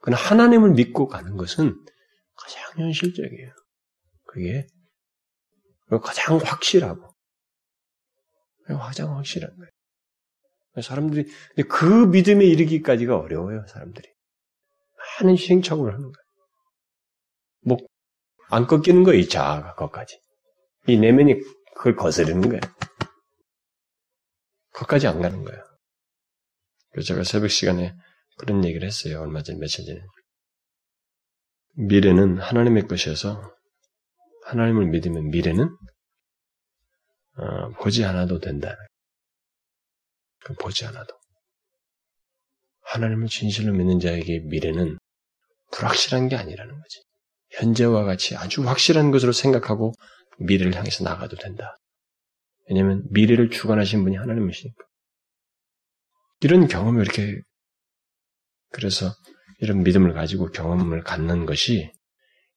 그러나 하나님을 믿고 가는 것은 가장 현실적이에요. 그게 가장 확실하고 가장 확실한 거예요. 사람들이 그 믿음에 이르기까지가 어려워요. 사람들이 많은 시행착오를 하는 거예요. 뭐안 꺾이는 거예요. 이 자아가 거기까지. 이 내면이 그걸 거스르는 거예요. 거기까지 안 가는 거예요. 그래서 제가 새벽 시간에 그런 얘기를 했어요. 얼마 전, 며칠 전에. 미래는 하나님의 것이어서 하나님을 믿으면 미래는 어, 보지 않아도 된다. 보지 않아도. 하나님을 진실로 믿는 자에게 미래는 불확실한 게 아니라는 거지. 현재와 같이 아주 확실한 것으로 생각하고 미래를 향해서 나가도 된다. 왜냐하면 미래를 주관하신 분이 하나님이시니까. 이런 경험이 이렇게 그래서 이런 믿음을 가지고 경험을 갖는 것이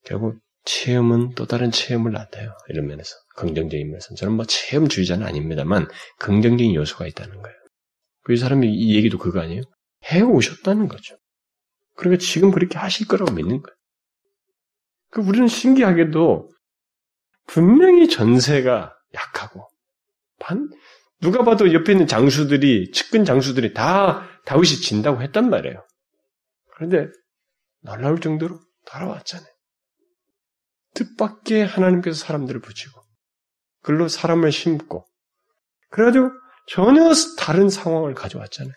결국 체험은 또 다른 체험을 낳아요. 이런 면에서 긍정적인 면에서 저는 뭐 체험주의자는 아닙니다만 긍정적인 요소가 있다는 거예요. 그 사람이 이 얘기도 그거 아니에요? 해 오셨다는 거죠. 그러니까 지금 그렇게 하실 거라고 믿는 거예요. 그 우리는 신기하게도 분명히 전세가 약하고 반 누가 봐도 옆에 있는 장수들이 측근 장수들이 다 다윗이 진다고 했단 말이에요. 그런데 놀라울 정도로 돌아왔잖아요. 뜻밖의 하나님께서 사람들을 붙이고 글로 사람을 심고 그래가지고 전혀 다른 상황을 가져왔잖아요.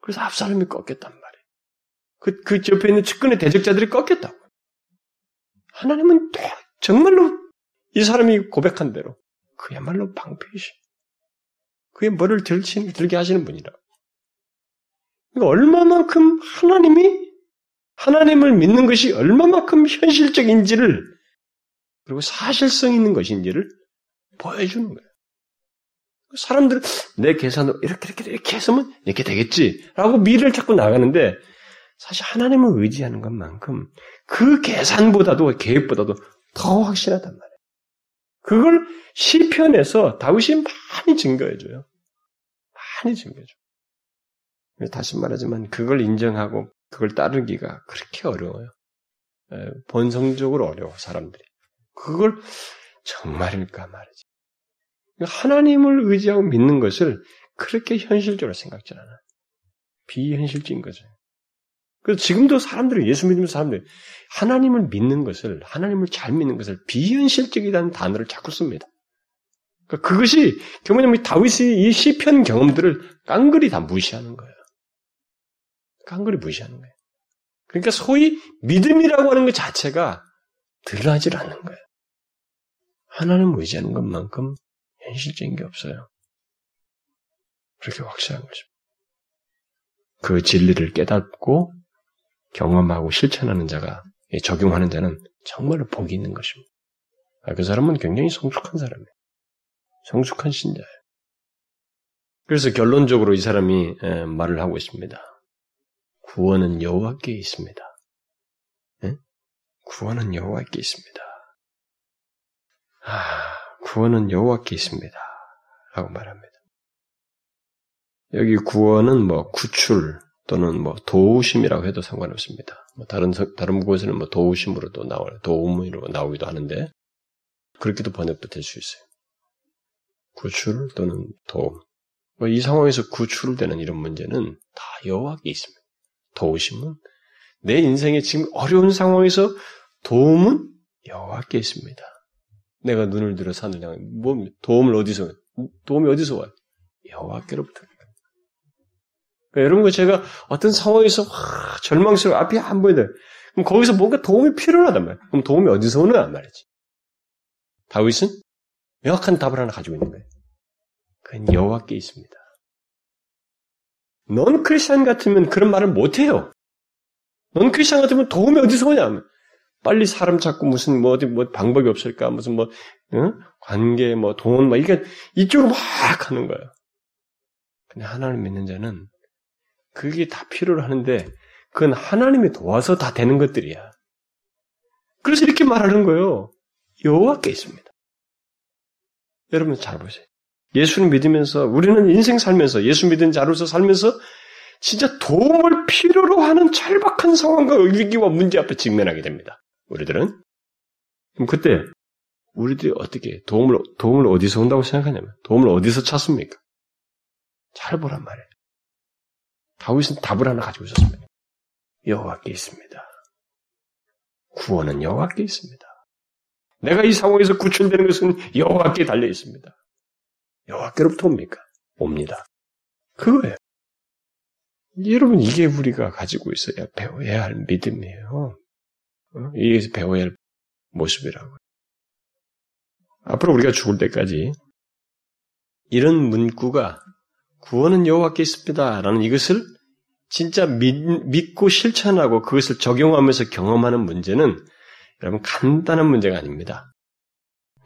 그래서 앞사람이 꺾였단 말이에요. 그, 그 옆에 있는 측근의 대적자들이 꺾였다고. 하나님은 정말로 이 사람이 고백한 대로 그야말로 방패이시. 그의 머리를 들치, 들게 하시는 분이라. 그러니까 얼마만큼 하나님이 하나님을 믿는 것이 얼마만큼 현실적인지를 그리고 사실성 있는 것인지를 보여주는 거예요. 사람들은 내 계산으로 이렇게 이렇게 이렇게 했으면 이렇게 되겠지라고 미래를 자꾸 나가는데 사실 하나님을 의지하는 것만큼 그 계산보다도 계획보다도 더 확실하단 말이에요. 그걸 시편에서 다윗이 많이 증거해줘요. 많이 증거해줘. 다시 말하지만 그걸 인정하고 그걸 따르기가 그렇게 어려워요. 본성적으로 어려워 사람들이. 그걸 정말일까 말이지. 하나님을 의지하고 믿는 것을 그렇게 현실적으로 생각지 않아. 비현실적인 거죠. 그래서 지금도 사람들이 예수 믿는 사람들 하나님을 믿는 것을 하나님을 잘 믿는 것을 비현실적이라는 단어를 자꾸 씁니다. 그러니까 그것이 뭐냐면 다윗의 이 시편 경험들을 깡그리 다 무시하는 거예요. 깡그리 무시하는 거예요. 그러니까 소위 믿음이라고 하는 것 자체가 드러나질 않는 거예요. 하나님을 의지하는 것만큼 현실적인 게 없어요. 그렇게 확실한 거죠. 그 진리를 깨닫고 경험하고 실천하는 자가 적용하는 자는 정말로 복이 있는 것입니다. 아, 그 사람은 굉장히 성숙한 사람이에요. 성숙한 신자예요. 그래서 결론적으로 이 사람이 말을 하고 있습니다. 구원은 여호와께 있습니다. 구원은 여호와께 있습니다. 아, 구원은 여호와께 있습니다. 라고 말합니다. 여기 구원은 뭐 구출 또는 뭐 도우심이라고 해도 상관없습니다. 뭐 다른 다른 곳에는 뭐 도우심으로도 나와요. 도움으로 나오기도 하는데 그렇게도 번역도 될 수 있어요. 구출 또는 도움. 뭐이 상황에서 구출되는 이런 문제는 다 여호와께 있습니다. 도우심은 내 인생에 지금 어려운 상황에서 도움은 여호와께 있습니다. 내가 눈을 들어 산을 향해 뭐 도움을 어디서 도움이 어디서 와요? 여호와께로부터. 그러니까 여러분과 제가 어떤 상황에서 와, 절망스러워 앞이 안 보이다. 그럼 거기서 뭔가 도움이 필요하단 말이야. 그럼 도움이 어디서 오느냐 말이지. 다윗은 명확한 답을 하나 가지고 있는 거예요. 그건 여호와께 있습니다. 넌 크리스천 같으면 그런 말을 못 해요. 넌 크리스천 같으면 도움이 어디서 오냐? 빨리 사람 찾고 무슨 뭐 어디 뭐 방법이 없을까? 무슨 뭐 응? 관계 뭐돈뭐 이게 이쪽으로 막 하는 거예요. 근데 하나님 믿는 자는 그게 다 필요로 하는데 그건 하나님이 도와서 다 되는 것들이야. 그래서 이렇게 말하는 거예요. 여호와께 있습니다. 여러분 잘 보세요. 예수를 믿으면서 우리는 인생 살면서 예수 믿은 자로서 살면서 진짜 도움을 필요로 하는 절박한 상황과 위기와 문제 앞에 직면하게 됩니다. 우리들은 그럼 그때 우리들이 어떻게 도움을 도움을 어디서 온다고 생각하냐면 도움을 어디서 찾습니까? 잘 보란 말이에요. 다윗은 답을 하나 가지고 있었습니다. 여호와께 있습니다. 구원은 여호와께 있습니다. 내가 이 상황에서 구출되는 것은 여호와께 달려 있습니다. 여호와께로부터 옵니까? 옵니다. 그거예요. 여러분 이게 우리가 가지고 있어야 배워야 할 믿음이에요. 어? 이게 배워야 할 모습이라고. 앞으로 우리가 죽을 때까지 이런 문구가 구원은 여호와께 있습니다 라는 이것을 진짜 믿, 믿고 실천하고 그것을 적용하면서 경험하는 문제는 여러분 간단한 문제가 아닙니다.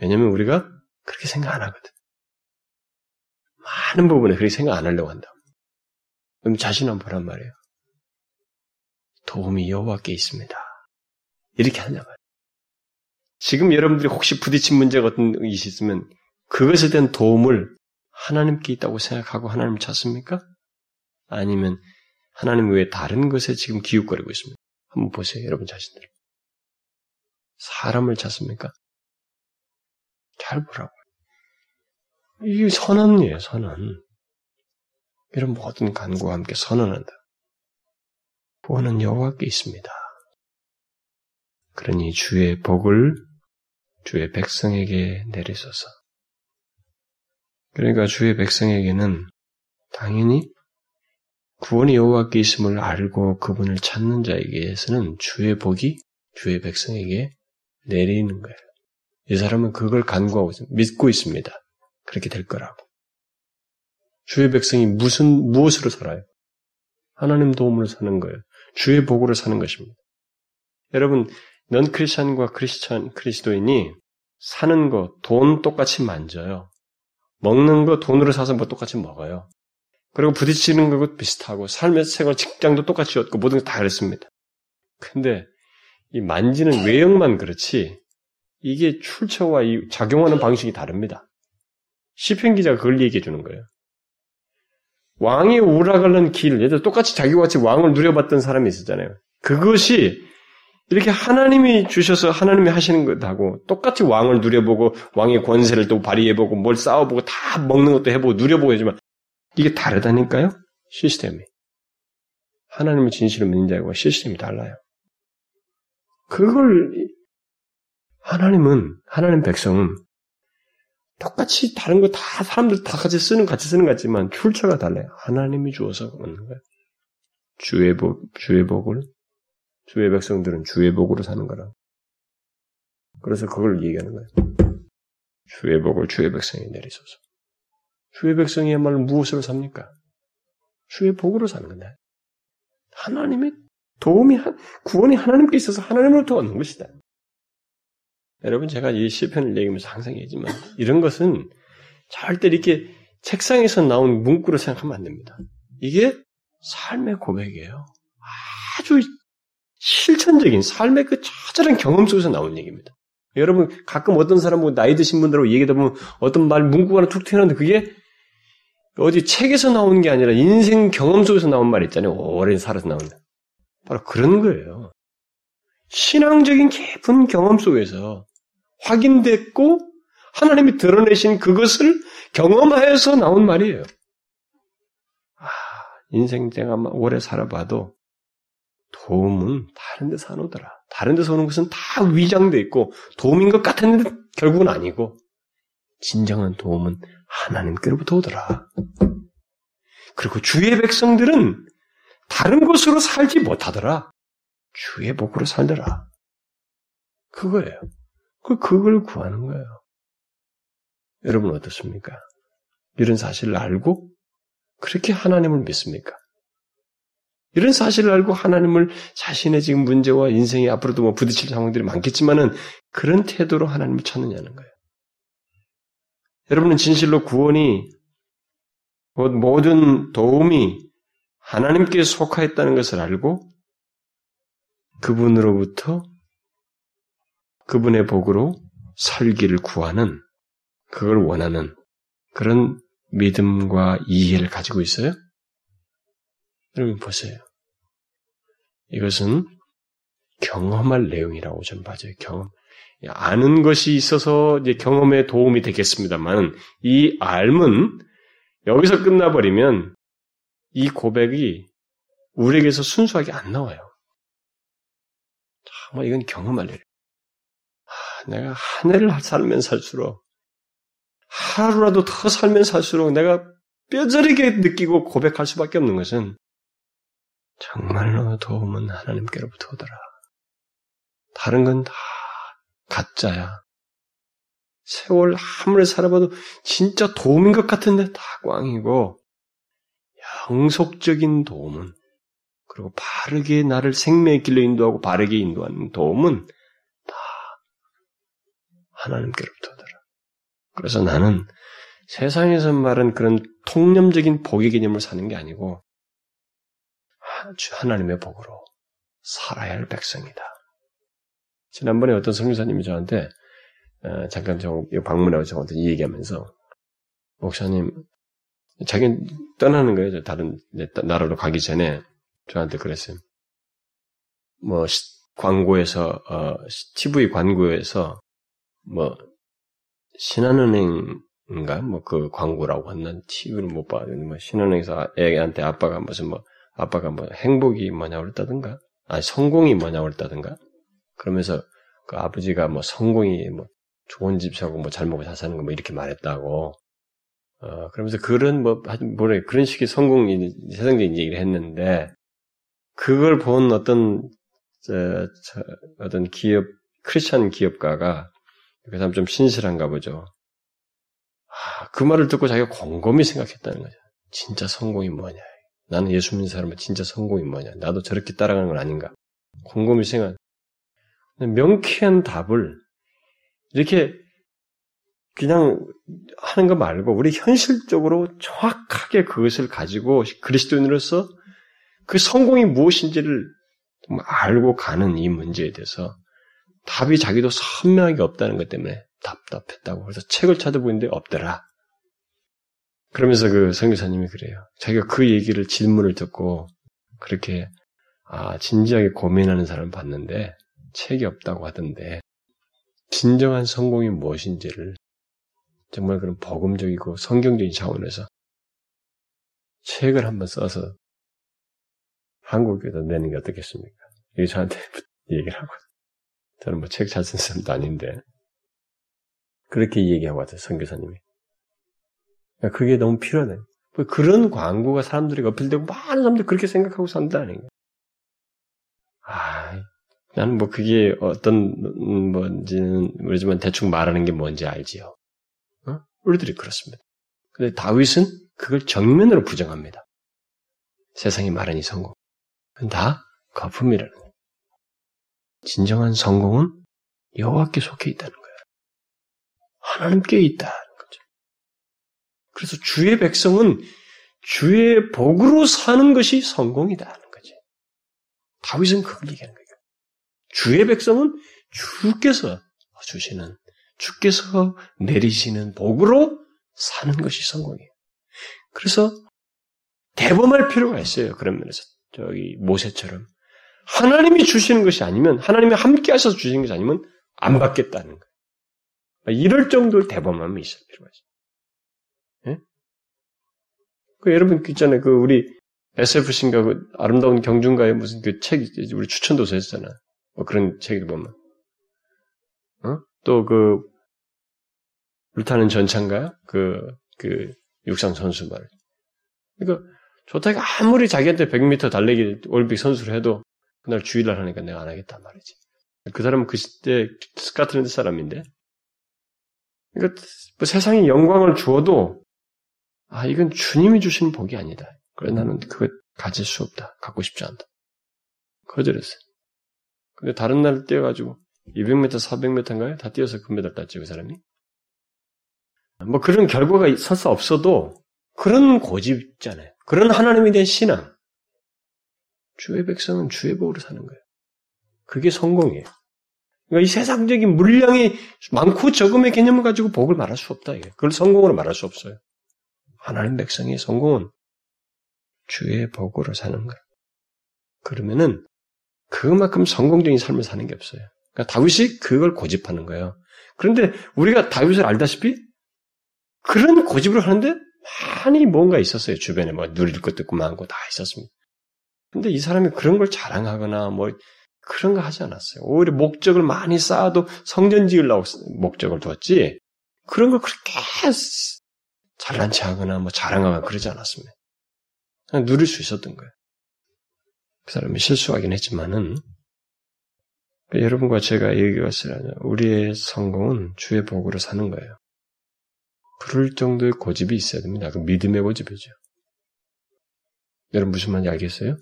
왜냐하면 우리가 그렇게 생각 안 하거든. 많은 부분에 그렇게 생각 안 하려고 한다. 그럼 자신 한번 보란 말이에요. 도움이 여호와께 있습니다. 이렇게 하냐 말이에요. 지금 여러분들이 혹시 부딪힌 문제가 어떤 것이 있으면 그것에 대한 도움을 하나님께 있다고 생각하고 하나님을 찾습니까? 아니면 하나님 외에 다른 것에 지금 기웃거리고 있습니다. 한번 보세요, 여러분 자신들. 사람을 찾습니까? 잘 보라고요. 이게 선언이에요, 선언. 이런 모든 간구와 함께 선언한다. 구원은 여호와께 있습니다. 그러니 주의 복을 주의 백성에게 내리소서. 그러니까 주의 백성에게는 당연히 구원이 여호와께 있음을 알고 그분을 찾는 자에게서는 주의 복이 주의 백성에게 내리는 거예요. 이 사람은 그걸 있습니다. 믿고 있습니다. 그렇게 될 거라고. 주의 백성이 무슨 무엇으로 살아요? 하나님 도움으로 사는 거예요. 주의 복으로 사는 것입니다. 여러분, 넌 크리스천과 크리스천 그리스도인이 사는 거, 돈 똑같이 만져요. 먹는 거 돈으로 사서 뭐 똑같이 먹어요. 그리고 부딪히는 것도 비슷하고 삶의 생활 직장도 똑같이 얻고 모든 게 다 그렇습니다. 근데 이 만지는 외형만 그렇지 이게 출처와 이 작용하는 방식이 다릅니다. 시편 기자가 그걸 얘기해 주는 거예요. 왕이 오라가는 길, 들어 똑같이 자기와 같이 왕을 누려봤던 사람이 있었잖아요. 그것이 이렇게 하나님이 주셔서 하나님이 하시는 것하고 똑같이 왕을 누려보고 왕의 권세를 또 발휘해보고 뭘 싸워보고 다 먹는 것도 해보고 누려보고 하지만 이게 다르다니까요? 시스템이. 하나님의 진실을 믿는 자와 시스템이 달라요. 그걸 하나님은 하나님 백성은 똑같이 다른 거 다 사람들 다 같이 쓰는 같이 쓰는 것 같지만 출처가 달라요. 하나님이 주어서 그러는 거예요. 주의 복 주의 복을 주의 백성들은 주의 복으로 사는 거라. 그래서 그걸 얘기하는 거예요. 주의 복을 주의 백성에 내리소서. 주의 백성이야말로 무엇으로 삽니까? 주의 복으로 사는 건데. 하나님의 도움이, 구원이 하나님께 있어서 하나님으로부터 얻는 것이다. 여러분, 제가 이 시편을 얘기하면서 항상 얘기지만, 이런 것은 절대 이렇게 책상에서 나온 문구로 생각하면 안 됩니다. 이게 삶의 고백이에요. 아주 실천적인 삶의 그 처절한 경험 속에서 나온 얘기입니다. 여러분 가끔 어떤 사람하고 나이 드신 분들하고 얘기하다 보면 어떤 말 문구가 하나 툭 튀어나오는데 그게 어디 책에서 나온 게 아니라 인생 경험 속에서 나온 말 있잖아요. 오래 살아서 나온다. 바로 그런 거예요. 신앙적인 깊은 경험 속에서 확인됐고 하나님이 드러내신 그것을 경험하여서 나온 말이에요. 아, 인생 제가 오래 살아봐도 도움은 다른 데서 안 오더라. 다른 데서 오는 것은 다 위장돼 있고 도움인 것 같았는데 결국은 아니고 진정한 도움은 하나님께로부터 오더라. 그리고 주의 백성들은 다른 곳으로 살지 못하더라. 주의 복으로 살더라. 그거예요. 그 그걸 구하는 거예요. 여러분 어떻습니까? 이런 사실을 알고 그렇게 하나님을 믿습니까? 이런 사실을 알고 하나님을 자신의 지금 문제와 인생이 앞으로도 뭐 부딪힐 상황들이 많겠지만은 그런 태도로 하나님을 찾느냐는 거예요. 여러분은 진실로 구원이 곧 모든 도움이 하나님께 속하였다는 것을 알고 그분으로부터 그분의 복으로 살기를 구하는 그걸 원하는 그런 믿음과 이해를 가지고 있어요? 여러분 보세요. 이것은 경험할 내용이라고 저는 봐요. 경험. 아는 것이 있어서 이제 경험에 도움이 되겠습니다만 이 알은 여기서 끝나버리면 이 고백이 우리에게서 순수하게 안 나와요. 정말 이건 경험할 일. 아, 내가 한 해를 살면 살수록 하루라도 더 살면 살수록 내가 뼈저리게 느끼고 고백할 수밖에 없는 것은 정말로 도움은 하나님께로부터 오더라. 다른 건 다 가짜야. 세월 아무리 살아봐도 진짜 도움인 것 같은데 다 꽝이고 영속적인 도움은 그리고 바르게 나를 생명의 길로 인도하고 바르게 인도하는 도움은 다 하나님께로부터더라. 그래서 나는 세상에서 말은 그런 통념적인 복의 개념을 사는 게 아니고 하나님의 복으로 살아야 할 백성이다. 지난번에 어떤 성교사님이 저한테 어, 잠깐 저 방문하고 저한테 이 얘기하면서 목사님 자기는 떠나는 거예요. 다른 나라로 가기 전에 저한테 그랬어요. 뭐 광고에서 어, TV 광고에서 뭐 신한은행인가 뭐 그 광고라고 했나 TV를 못 봤는데 뭐 신한은행에서 애한테 아빠가 무슨 뭐 아빠가 뭐 행복이 뭐냐고 그랬다든가 아니 성공이 뭐냐고 그랬다든가 그러면서 그 아버지가 뭐 성공이 뭐 좋은 집 사고 뭐 잘 먹고 잘 사는 거 뭐 이렇게 말했다고 어 그러면서 그런 뭐 뭐래 그런 식의 성공 세상적인 얘기를 했는데 그걸 본 어떤 저, 저, 어떤 기업 크리스천 기업가가 그 사람 좀 신실한가 보죠. 아, 그 말을 듣고 자기가 곰곰이 생각했다는 거죠. 진짜 성공이 뭐냐? 나는 예수 믿는 사람은 진짜 성공이 뭐냐? 나도 저렇게 따라가는 건 아닌가? 곰곰이 생각. 명쾌한 답을 이렇게 그냥 하는 거 말고 우리 현실적으로 정확하게 그것을 가지고 그리스도인으로서 그 성공이 무엇인지를 알고 가는 이 문제에 대해서 답이 자기도 선명하게 없다는 것 때문에 답답했다고 그래서 책을 찾아보는데 없더라. 그러면서 그 선교사님이 그래요. 자기가 그 얘기를 질문을 듣고 그렇게 아 진지하게 고민하는 사람 봤는데 책이 없다고 하던데 진정한 성공이 무엇인지를 정말 그런 복음적이고 성경적인 차원에서 책을 한번 써서 한국에다 내는 게 어떻겠습니까? 이게 저한테 얘기를 하고 저는 뭐 책 잘 쓴 사람도 아닌데 그렇게 얘기하고 왔어요 선교사님이 그게 너무 필요하네 그런 광고가 사람들이 어필되고 많은 사람들이 그렇게 생각하고 산다는 거예요 아, 나는 뭐 그게 어떤 뭔지는 모르지만 대충 말하는 게 뭔지 알지요 어? 우리들이 그렇습니다 근데 다윗은 그걸 정면으로 부정합니다 세상이 말하니 성공 다 거품이라는 거예요. 진정한 성공은 여호와께 속해 있다는 거예요. 하나님께 거죠. 그래서 주의 백성은 주의 복으로 사는 것이 성공이다는 거지. 다윗은 그걸 얘기하는 거예요. 주의 백성은 주께서 주시는 주께서 내리시는 복으로 사는 것이 성공이에요. 그래서 대범할 필요가 있어요. 그런 면에서 저기 모세처럼 하나님이 주시는 것이 아니면 하나님이 함께 하셔서 주시는 것이 아니면 안 받겠다는 거예요. 이럴 정도의 대범함이 있을 필요가 있어요. 예? 그 여러분 그 있잖아요. 그 우리 SF신가 그 아름다운 경중가의 무슨 그 책, 우리 추천도서 했잖아. 뭐 그런 책을 보면. 어? 또 그, 불타는 전차인가? 그, 그, 육상 선수 말. 그러니까 좋다가 아무리 자기한테 100m 달리기 올림픽 선수를 해도 그날 주일날 하니까 내가 안 하겠단 말이지. 그 사람은 그 시대 스카틀랜드 사람인데. 그러니까 뭐 세상에 영광을 주어도 아 이건 주님이 주신 복이 아니다. 그래 나는 그거 가질 수 없다. 갖고 싶지 않다. 거절했어요. 근데 다른 날 뛰어가지고 200m, 400m인가요? 다 뛰어서 금메달 땄죠, 그 사람이. 뭐 그런 결과가 설사 없어도 그런 고집 있잖아요. 그런 하나님에 대한 신앙. 주의 백성은 주의 복으로 사는 거예요. 그게 성공이에요. 그러니까 이 세상적인 물량이 많고 적음의 개념을 가지고 복을 말할 수 없다. 이게. 그걸 성공으로 말할 수 없어요. 하나님 백성의 성공은 주의 복으로 사는 거예요. 그러면은 그만큼 성공적인 삶을 사는 게 없어요. 그러니까 다윗이 그걸 고집하는 거예요. 그런데 우리가 다윗을 알다시피 그런 고집을 하는데 많이 뭔가 있었어요. 주변에 뭐 누릴 것도 있고 많고 다 있었습니다. 근데 이 사람이 그런 걸 자랑하거나 뭐 그런 거 하지 않았어요. 오히려 목적을 많이 쌓아도 성전 지으려고 목적을 뒀지 그런 걸 그렇게 잘난 체 하거나 뭐 자랑하거나 그러지 않았습니다. 그냥 누릴 수 있었던 거예요. 그 사람이 실수하긴 했지만은 여러분과 제가 얘기했으라면 우리의 성공은 주의 복으로 사는 거예요. 그럴 정도의 고집이 있어야 됩니다. 그 믿음의 고집이죠. 여러분 무슨 말인지 알겠어요?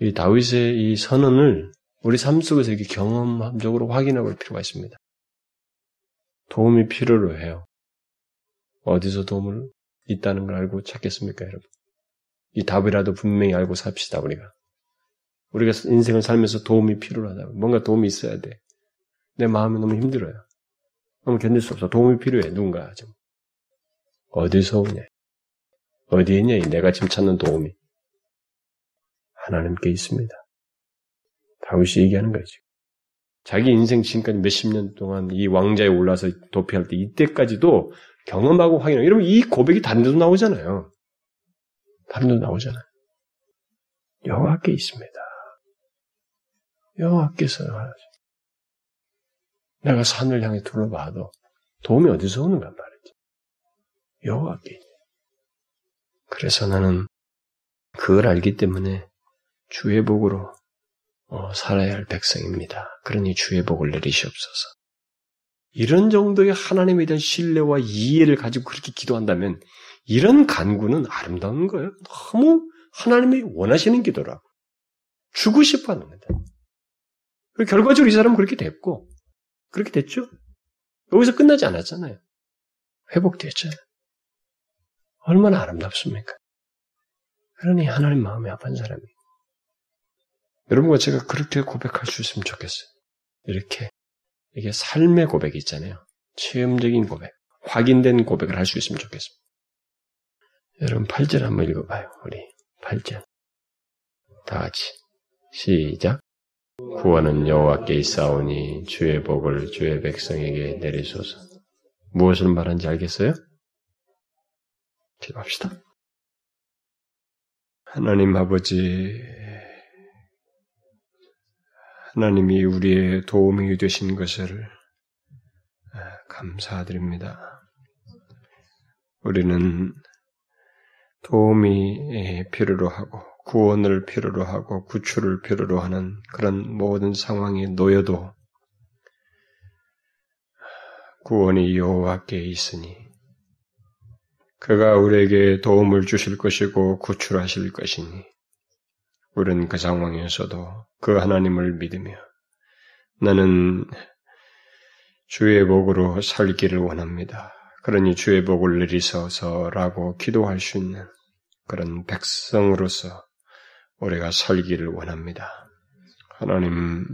이 다윗의 이 선언을 우리 삶 속에서 이렇게 경험적으로 확인해 볼 필요가 있습니다. 도움이 필요로 해요. 어디서 도움을 있다는 걸 알고 찾겠습니까, 여러분? 이 답이라도 분명히 알고 삽시다, 우리가. 우리가 인생을 살면서 도움이 필요하다고. 뭔가 도움이 있어야 돼. 내 마음이 너무 힘들어요. 너무 견딜 수 없어. 도움이 필요해, 누군가. 좀. 어디서 오냐? 어디에 있냐, 내가 지금 찾는 도움이. 하나님께 있습니다. 다윗이 얘기하는 거지. 자기 인생 지금까지 몇십 년 동안 이 왕자에 올라서 도피할 때 이때까지도 경험하고 확인하고 이러면 이 고백이 다른 데도 나오잖아요. 다른 데도 나오잖아요. 여호와께 있습니다. 여호와께서. 내가 산을 향해 둘러봐도 도움이 어디서 오는가 말이지. 여호와께. 그래서 나는 그걸 알기 때문에 주의 복으로 어, 살아야 할 백성입니다. 그러니 주의 복을 내리시옵소서. 이런 정도의 하나님에 대한 신뢰와 이해를 가지고 그렇게 기도한다면 이런 간구는 아름다운 거예요. 너무 하나님이 원하시는 기도라고. 주고 싶어 하는 거다. 결과적으로 이 사람은 그렇게 됐고, 그렇게 됐죠? 여기서 끝나지 않았잖아요. 회복됐잖아요. 얼마나 아름답습니까? 그러니 하나님 마음이 아픈 사람이. 여러분과 제가 그렇게 고백할 수 있으면 좋겠어요. 이렇게. 이게 삶의 고백이 있잖아요. 체험적인 고백, 확인된 고백을 할 수 있으면 좋겠습니다. 여러분 8절 한번 읽어봐요. 우리 8절. 다 같이. 시작. 구원은 여호와께 있사오니 주의 복을 주의 백성에게 내리소서. 무엇을 말하는지 알겠어요? 기도합시다. 하나님 아버지, 하나님이 우리의 도움이 되신 것을 아, 감사드립니다. 우리는 도움이 필요로 하고 구원을 필요로 하고 구출을 필요로 하는 그런 모든 상황에 놓여도 구원이 여호와께 있으니 그가 우리에게 도움을 주실 것이고 구출하실 것이니 우리는 그 상황에서도 그 하나님을 믿으며 나는 주의 복으로 살기를 원합니다. 그러니 주의 복을 내리소서라고 기도할 수 있는 그런 백성으로서 우리가 살기를 원합니다. 하나님,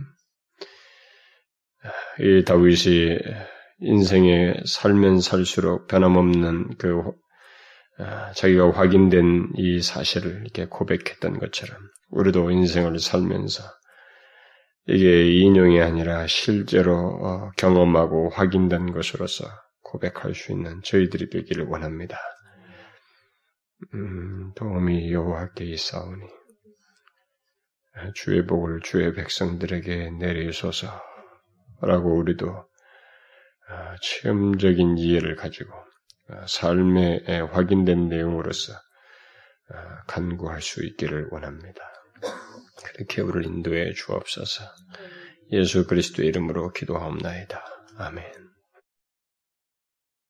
이 다윗이 인생에 살면 살수록 변함없는 그 자기가 확인된 이 사실을 이렇게 고백했던 것처럼 우리도 인생을 살면서 이게 인용이 아니라 실제로 어, 경험하고 확인된 것으로서 고백할 수 있는 저희들이 되기를 원합니다. 음, 도움이 여호와께 있사오니 주의 복을 주의 백성들에게 내리소서라고 우리도 어, 체험적인 이해를 가지고 어, 삶에 확인된 내용으로서 간구할 수 있기를 원합니다. 그렇게 우리를 인도해 주옵소서. 예수 그리스도의 이름으로 기도하옵나이다. 아멘.